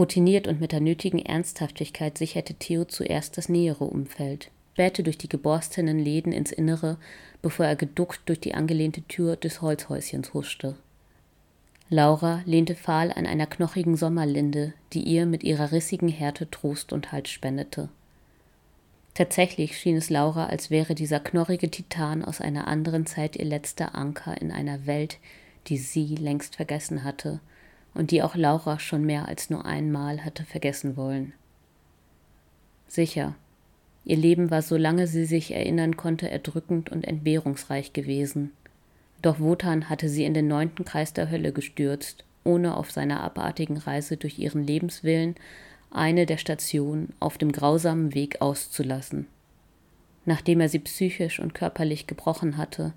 Routiniert und mit der nötigen Ernsthaftigkeit sicherte Theo zuerst das nähere Umfeld, spähte durch die geborstenen Läden ins Innere, bevor er geduckt durch die angelehnte Tür des Holzhäuschens huschte. Laura lehnte fahl an einer knochigen Sommerlinde, die ihr mit ihrer rissigen Härte Trost und Halt spendete. Tatsächlich schien es Laura, als wäre dieser knorrige Titan aus einer anderen Zeit ihr letzter Anker in einer Welt, die sie längst vergessen hatte und die auch Laura schon mehr als nur einmal hatte vergessen wollen. Sicher, ihr Leben war, solange sie sich erinnern konnte, erdrückend und entbehrungsreich gewesen. Doch Wotan hatte sie in den neunten Kreis der Hölle gestürzt, ohne auf seiner abartigen Reise durch ihren Lebenswillen eine der Stationen auf dem grausamen Weg auszulassen. Nachdem er sie psychisch und körperlich gebrochen hatte,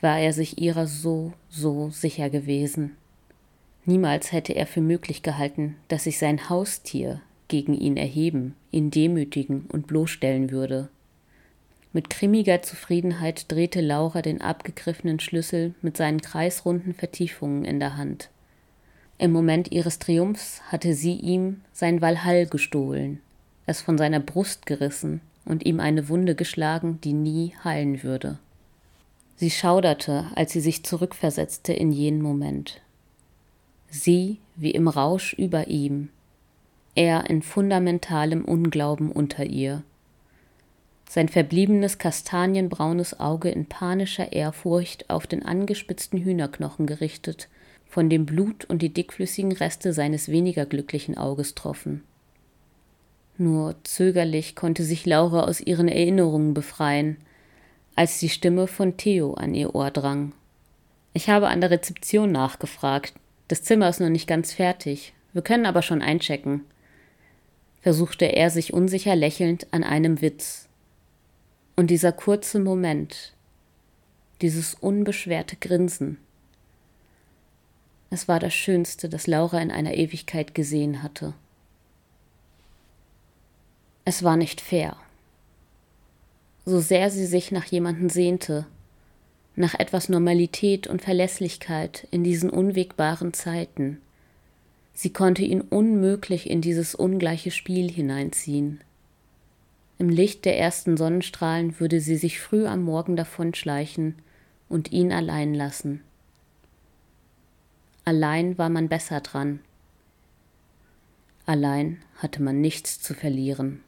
war er sich ihrer so, so sicher gewesen. Niemals hätte er für möglich gehalten, dass sich sein Haustier gegen ihn erheben, ihn demütigen und bloßstellen würde. Mit grimmiger Zufriedenheit drehte Laura den abgegriffenen Schlüssel mit seinen kreisrunden Vertiefungen in der Hand. Im Moment ihres Triumphs hatte sie ihm sein Walhall gestohlen, es von seiner Brust gerissen und ihm eine Wunde geschlagen, die nie heilen würde. Sie schauderte, als sie sich zurückversetzte in jenen Moment. Sie wie im Rausch über ihm, er in fundamentalem Unglauben unter ihr, sein verbliebenes kastanienbraunes Auge in panischer Ehrfurcht auf den angespitzten Hühnerknochen gerichtet, von dem Blut und die dickflüssigen Reste seines weniger glücklichen Auges troffen. Nur zögerlich konnte sich Laura aus ihren Erinnerungen befreien, als die Stimme von Theo an ihr Ohr drang. Ich habe an der Rezeption nachgefragt. Das Zimmer ist noch nicht ganz fertig. Wir können aber schon einchecken. Versuchte er sich unsicher lächelnd an einem Witz, und dieser kurze Moment, dieses unbeschwerte Grinsen, es war das Schönste, das Laura in einer Ewigkeit gesehen hatte. Es war nicht fair. So sehr sie sich nach jemanden sehnte, nach etwas Normalität und Verlässlichkeit in diesen unwegbaren Zeiten, sie konnte ihn unmöglich in dieses ungleiche Spiel hineinziehen. Im Licht der ersten Sonnenstrahlen würde sie sich früh am Morgen davonschleichen und ihn allein lassen. Allein war man besser dran. Allein hatte man nichts zu verlieren.